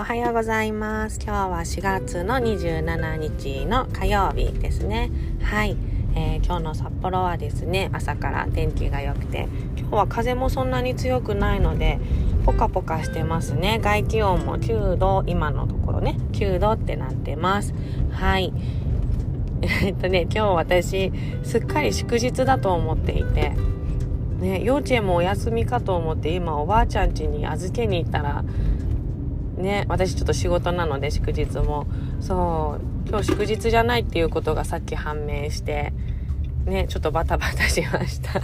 おはようございます。今日は4月の27日の火曜日ですね。はい、えー、今日の札幌はですね朝から天気が良くて今日は風もそんなに強くないのでポカポカしてますね。外気温も9度今のところね。9度ってなってます。はい。えっとね今日私すっかり祝日だと思っていてね、幼稚園もお休みかと思って今おばあちゃん家に預けに行ったらね私ちょっと仕事なので祝日も。そう今日祝日じゃないっていうことがさっき判明してねちょっとバタバタしました。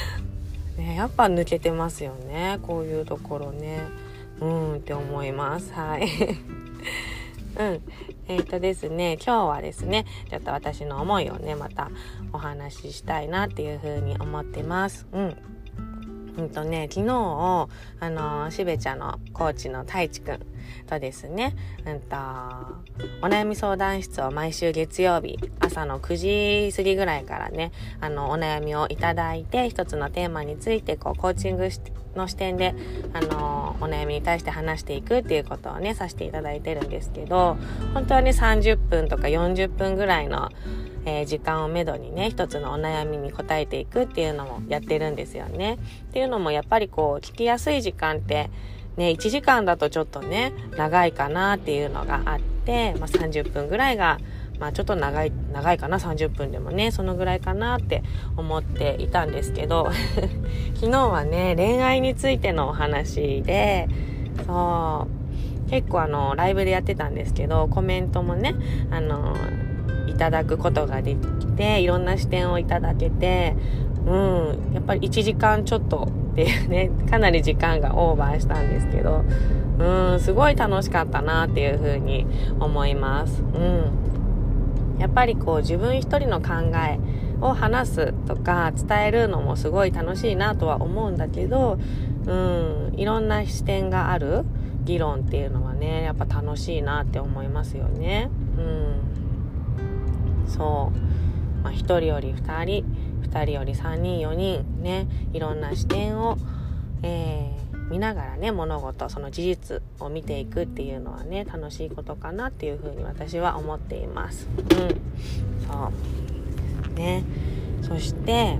ねやっぱ抜けてますよねこういうところね。うんって思います。はい。うん。えっ、とですね今日はですねちょっと私の思いをねまたお話ししたいなっていうふうに思ってます。うん。うんとね、昨日、あの、しべちゃんのコーチの太一くんとですね、うんと、お悩み相談室を毎週月曜日、朝の9時過ぎぐらいからね、あの、お悩みをいただいて、一つのテーマについて、こう、コーチングの視点で、あの、お悩みに対して話していくっていうことをね、させていただいてるんですけど、本当はね、30分とか40分ぐらいの、え、時間をめどにね一つのお悩みに答えていくっていうのもやってるんですよね。っていうのもやっぱりこう聞きやすい時間ってね1時間だとちょっとね長いかなっていうのがあって、まあ、30分ぐらいがまあちょっと長い、長いかな、30分でもね、そのぐらいかなって思っていたんですけど、昨日はね、恋愛についてのお話で、そう、結構あの、ライブでやってたんですけど、コメントもね、あの、いただくことができていろんな視点をいただけてうんやっぱり1時間ちょっとっていうねかなり時間がオーバーしたんですけどうんすごい楽しかったなっていうふうに思います。うん。やっぱりこう自分一人の考えを話すとか伝えるのもすごい楽しいなとは思うんだけどうんいろんな視点がある議論っていうのはねやっぱ楽しいなって思いますよね。うん。そう、まあ、1人より2人。2人より3人4人ねいろんな視点を、えー、見ながらね物事その事実を見ていくっていうのはね楽しいことかなっていうふうに私は思っています。うん、そうねそして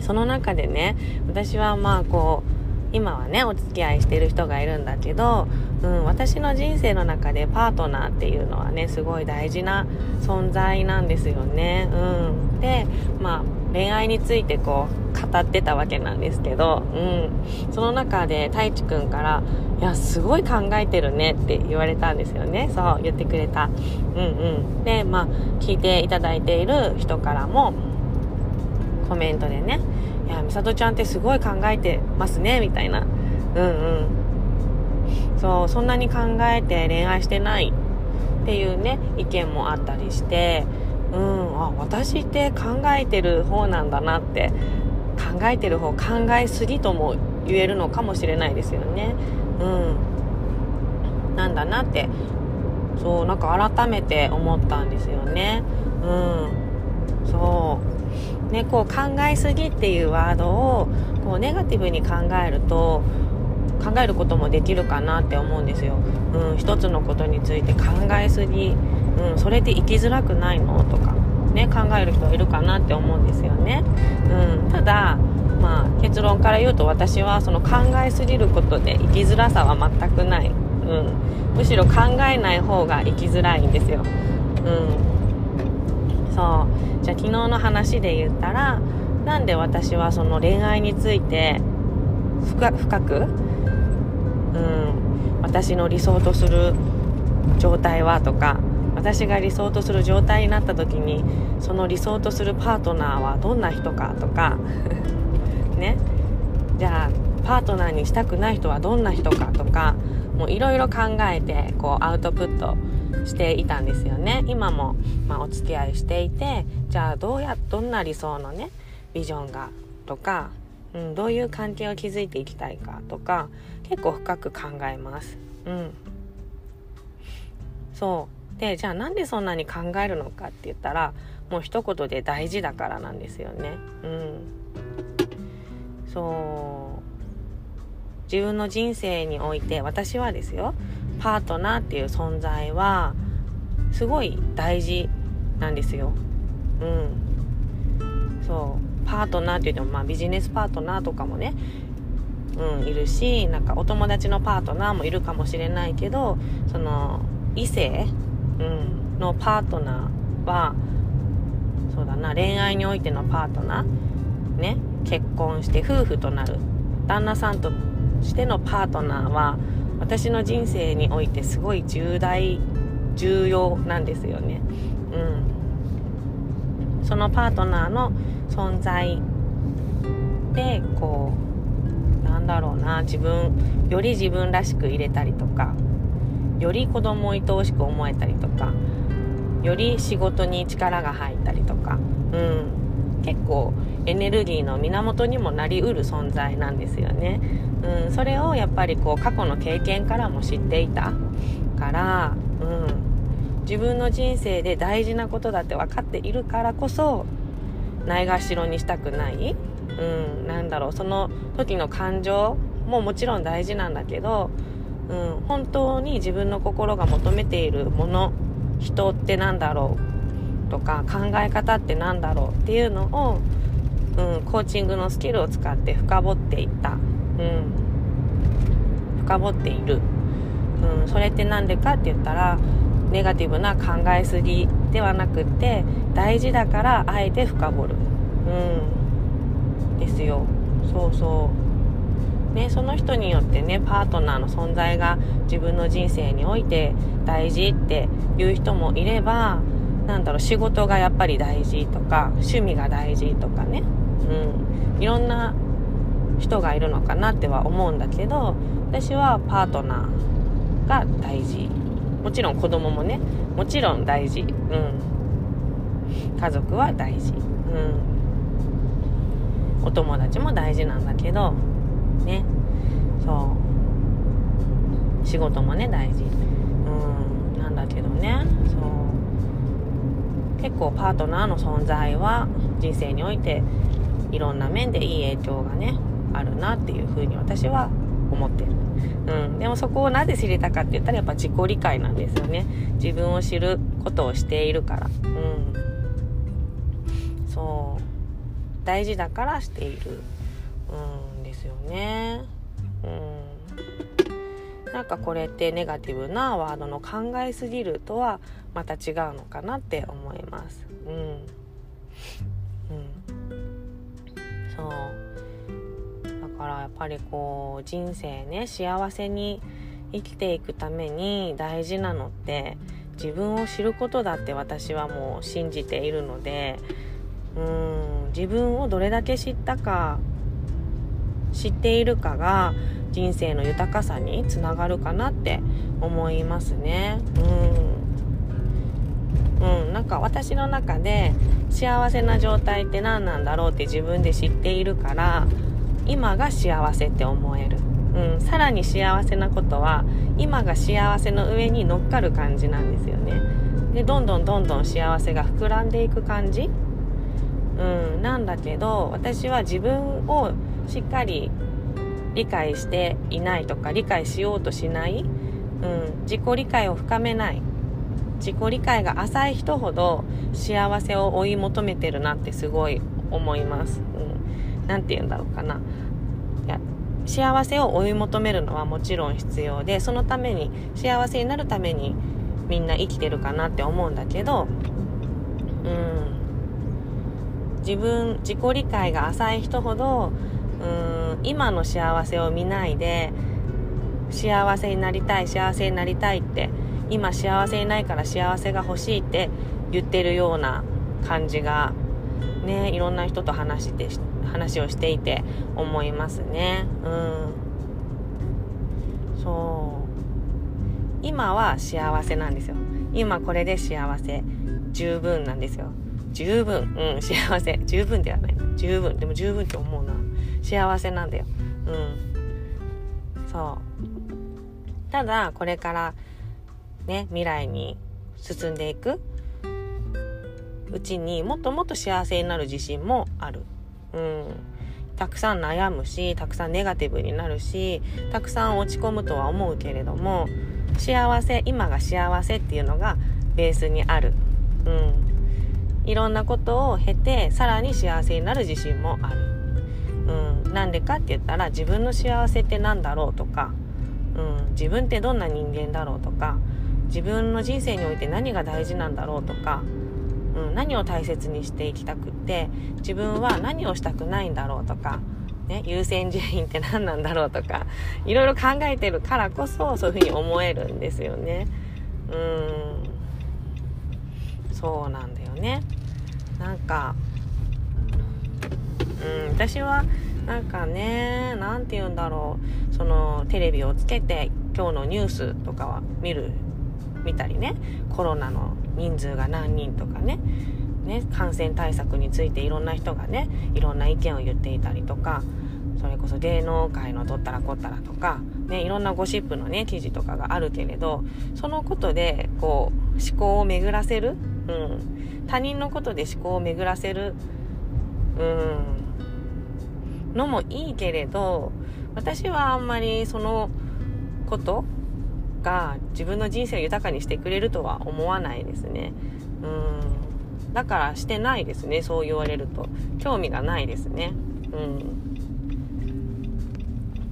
その中でね私はまあこう今はねお付き合いしてる人がいるんだけど、うん、私の人生の中でパートナーっていうのはねすごい大事な存在なんですよね。うん、でまあ恋愛についてこう語ってたわけなんですけど、うん、その中で太一くんから「いやすごい考えてるね」って言われたんですよねそう言ってくれた。うんうん、でまあ聞いていただいている人からもコメントでねいや、美里ちゃんってすごい考えてますね、みたいな。うんうん。そう、そんなに考えて恋愛してないっていうね、意見もあったりして、うん、あ、私って考えてる方なんだなって、考えてる方、考えすぎとも言えるのかもしれないですよね。うん。なんだなって、そう、なんか改めて思ったんですよね。うん。そう。ね、こう考えすぎっていうワードをこうネガティブに考えると考えることもできるかなって思うんですよ。うん、一つのことについて考えすぎ、うん、それって生きづらくないのとか、ね、考える人はいるかなって思うんですよね。うん、ただ、まあ、結論から言うと私はその考えすぎることで生きづらさは全くない。うん、むしろ考えない方が生きづらいんですよ。うんそうじゃあ昨日の話で言ったらなんで私はその恋愛について深く、うん、私の理想とする状態はとか私が理想とする状態になった時にその理想とするパートナーはどんな人かとか ね。じゃあパートナーにしたくない人はどんな人かとかもういろいろ考えてこうアウトプットしていたんですよね。今も、まあ、お付き合いしていてじゃあどうやどんな理想のねビジョンがとか、うん、どういう関係を築いていきたいかとか結構深く考えます。うん、そう。でじゃあなんでそんなに考えるのかって言ったらもう一言で大事だからなんですよね。うん、そう自分の人生において私はですよパートナーっていう存在はすごい大事なんですよ。うんそうパートナーって言っても、まあ、ビジネスパートナーとかもね、うん、いるしなんかお友達のパートナーもいるかもしれないけどその異性、うん、のパートナーはそうだな恋愛においてのパートナー。ね。結婚して夫婦となる。旦那さんとしてのパートナーは私の人生においてすごい重大重要なんですよね。うん、そのパートナーの存在でこうなんだろうな自分より自分らしく入れたりとか。より子供を愛おしく思えたりとかより仕事に力が入ったりとか、うん、結構エネルギーの源にもなりうる存在なんですよね。うん、それをやっぱりこう過去の経験からも知っていたから、うん、自分の人生で大事なことだって分かっているからこそないがしろにしたくない、うん、なんだろう。その時の感情ももちろん大事なんだけど、うん、本当に自分の心が求めているもの人って何だろうとか考え方って何だろうっていうのを、うん、コーチングのスキルを使って深掘っていった、うん、深掘っている、うん、それって何でかって言ったらネガティブな考えすぎではなくって大事だからあえて深掘る、うん、ですよ。そうそう。ねその人によってねパートナーの存在が自分の人生において大事っていう人もいればなんだろう仕事がやっぱり大事とか趣味が大事とかね、うん、いろんな人がいるのかなっては思うんだけど私はパートナーが大事。もちろん子供もねもちろん大事、うん、家族は大事、うん、お友達も大事なんだけどねそう仕事もね大事、うん、なんだけどねそう結構パートナーの存在は人生においていろんな面でいい影響がねあるなっていうふうに私は思ってる。うん。でもそこをなぜ知れたかって言ったらやっぱ自己理解なんですよね。自分を知ることをしているから。うん。そう。大事だからしている。うんですよね。うん。なんかこれってネガティブなワードの考えすぎるとはまた違うのかなって思います。うん。うん。そうだ。からやっぱりこう人生ね幸せに生きていくために大事なのって自分を知ることだって私はもう信じているのでうん自分をどれだけ知ったか知っているかが人生の豊かさにつながるかなって思いますね。うん、うん、なんか私の中で幸せな状態って何なんだろうって自分で知っているから今が幸せって思える、うん、さらに幸せなことは今が幸せの上に乗っかる感じなんですよね。でどんどんどんどん幸せが膨らんでいく感じ、うん、なんだけど私は自分をしっかり理解していないとか理解しようとしない、うん、自己理解を深めない。自己理解が浅い人ほど幸せを追い求めてるなってすごい思います。何て言うんだろうかな。いや幸せを追い求めるのはもちろん必要でそのために幸せになるためにみんな生きてるかなって思うんだけどうん。自分自己理解が浅い人ほどうん今の幸せを見ないで幸せになりたい幸せになりたいって今幸せにないから幸せが欲しいって言ってるような感じがねいろんな人と話して話をしていて思いますね。うん。そう。今は幸せなんですよ。今これで幸せ。十分なんですよ。十分。うん幸せ。十分ではない。十分。でも十分って思うな。幸せなんだよ。うん。そう。ただこれからね未来に進んでいく。うちにもっともっと幸せになる自信もある。うん、たくさん悩むしたくさんネガティブになるしたくさん落ち込むとは思うけれども幸せ今が幸せっていうのがベースにある。うん。いろんなことを経てさらに幸せになる自信もある。うん。なんでかって言ったら自分の幸せって何だろうとかうん。自分ってどんな人間だろうとか自分の人生において何が大事なんだろうとか、うん、何を大切にしていきたくって自分は何をしたくないんだろうとかね、優先順位って何なんだろうとかいろいろ考えてるからこそそういうふうに思えるんですよね。うん。そうなんだよね。なんかうん。私はなんかね何て言うんだろう。そのテレビをつけて今日のニュースとかは見る見たりね。コロナの人数が何人とかね。ね、感染対策についていろんな人がねいろんな意見を言っていたりとかそれこそ芸能界の取ったらこったらとか、ね、いろんなゴシップのね記事とかがあるけれどそのことでこう思考を巡らせる、うん、他人のことで思考を巡らせる、うん、のもいいけれど私はあんまりそのことが自分の人生を豊かにしてくれるとは思わないですね。うん。だからしてないですねそう言われると。興味がないですね。うん。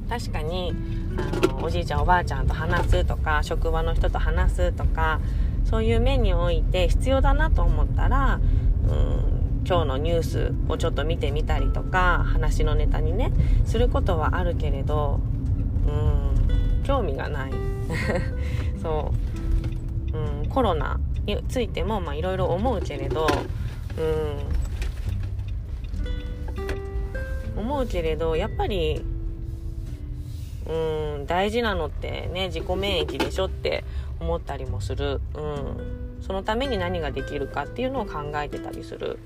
確かにあのおじいちゃんおばあちゃんと話すとか職場の人と話すとかそういう面において必要だなと思ったらうん今日のニュースをちょっと見てみたりとか話のネタにねすることはあるけれどうん興味がない。そう、うん、コロナについてもいろいろ思うけれどうん思うけれどやっぱりうん大事なのってね自己免疫でしょって思ったりもする、うん、そのために何ができるかっていうのを考えてたりする、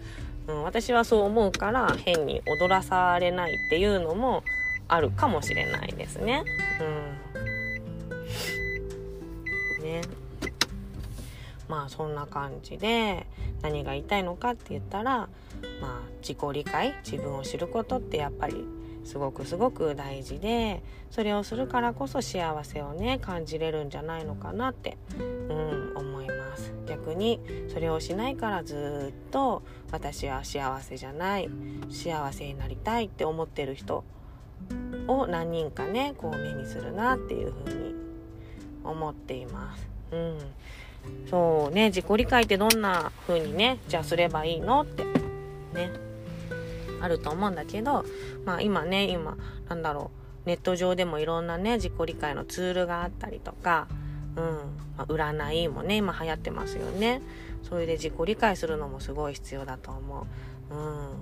うん、私はそう思うから変に踊らされないっていうのもあるかもしれないですね。うん、ねまあそんな感じで何が言いたいのかって言ったらまあ自己理解自分を知ることってやっぱりすごくすごく大事でそれをするからこそ幸せをね感じれるんじゃないのかなって、うん、思います。逆にそれをしないからずっと私は幸せじゃない幸せになりたいって思ってる人を何人かねこう目にするなっていうふうに思っています。うん。そうね自己理解ってどんな風にねじゃあすればいいのってね。あると思うんだけどまあ今ね今なんだろうネット上でもいろんなね自己理解のツールがあったりとかうんまあ、占いもね今流行ってますよね。それで自己理解するのもすごい必要だと思う。うんうん。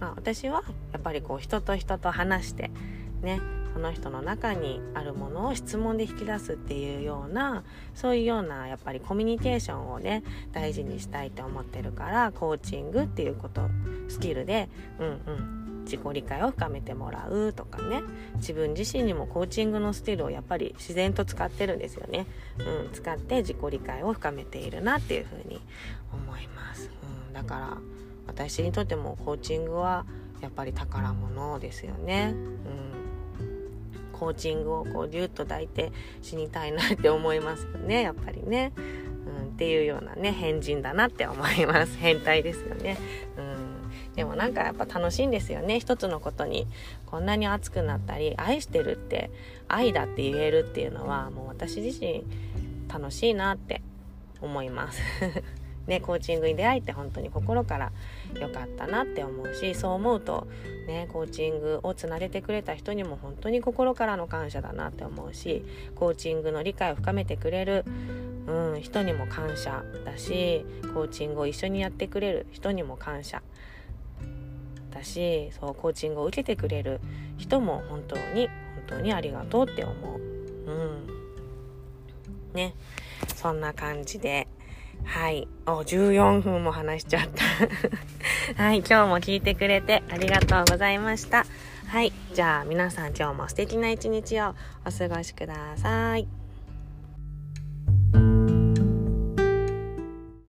まあ私はやっぱりこう人と人と話してねその人の中にあるものを質問で引き出すっていうようなそういうようなやっぱりコミュニケーションをね大事にしたいと思ってるからコーチングっていうことスキルでうんうん自己理解を深めてもらうとかね。自分自身にもコーチングのスキルをやっぱり自然と使ってるんですよね、うん、使って自己理解を深めているなっていうふうに思います、うん、だから私にとってもコーチングはやっぱり宝物ですよね、うん。コーチングをこうギュッと抱いて死にたいなって思いますよね。やっぱりね、うん、っていうようなね変人だなって思います。変態ですよね、うん、でもなんかやっぱ楽しいんですよね。一つのことに。こんなに熱くなったり愛してるって愛だって言えるっていうのはもう私自身楽しいなって思います。ね、コーチングに出会えて本当に心から良かったなって思うしそう思うと、ね、コーチングをつなげてくれた人にも本当に心からの感謝だなって思うしコーチングの理解を深めてくれる、うん、人にも感謝だしコーチングを一緒にやってくれる人にも感謝だしそうコーチングを受けてくれる人も本当に本当にありがとうって思う。うんね、そんな感じではい。お、14分も話しちゃった。はい。今日も聞いてくれてありがとうございました。はい。じゃあ皆さん今日も素敵な一日をお過ごしください。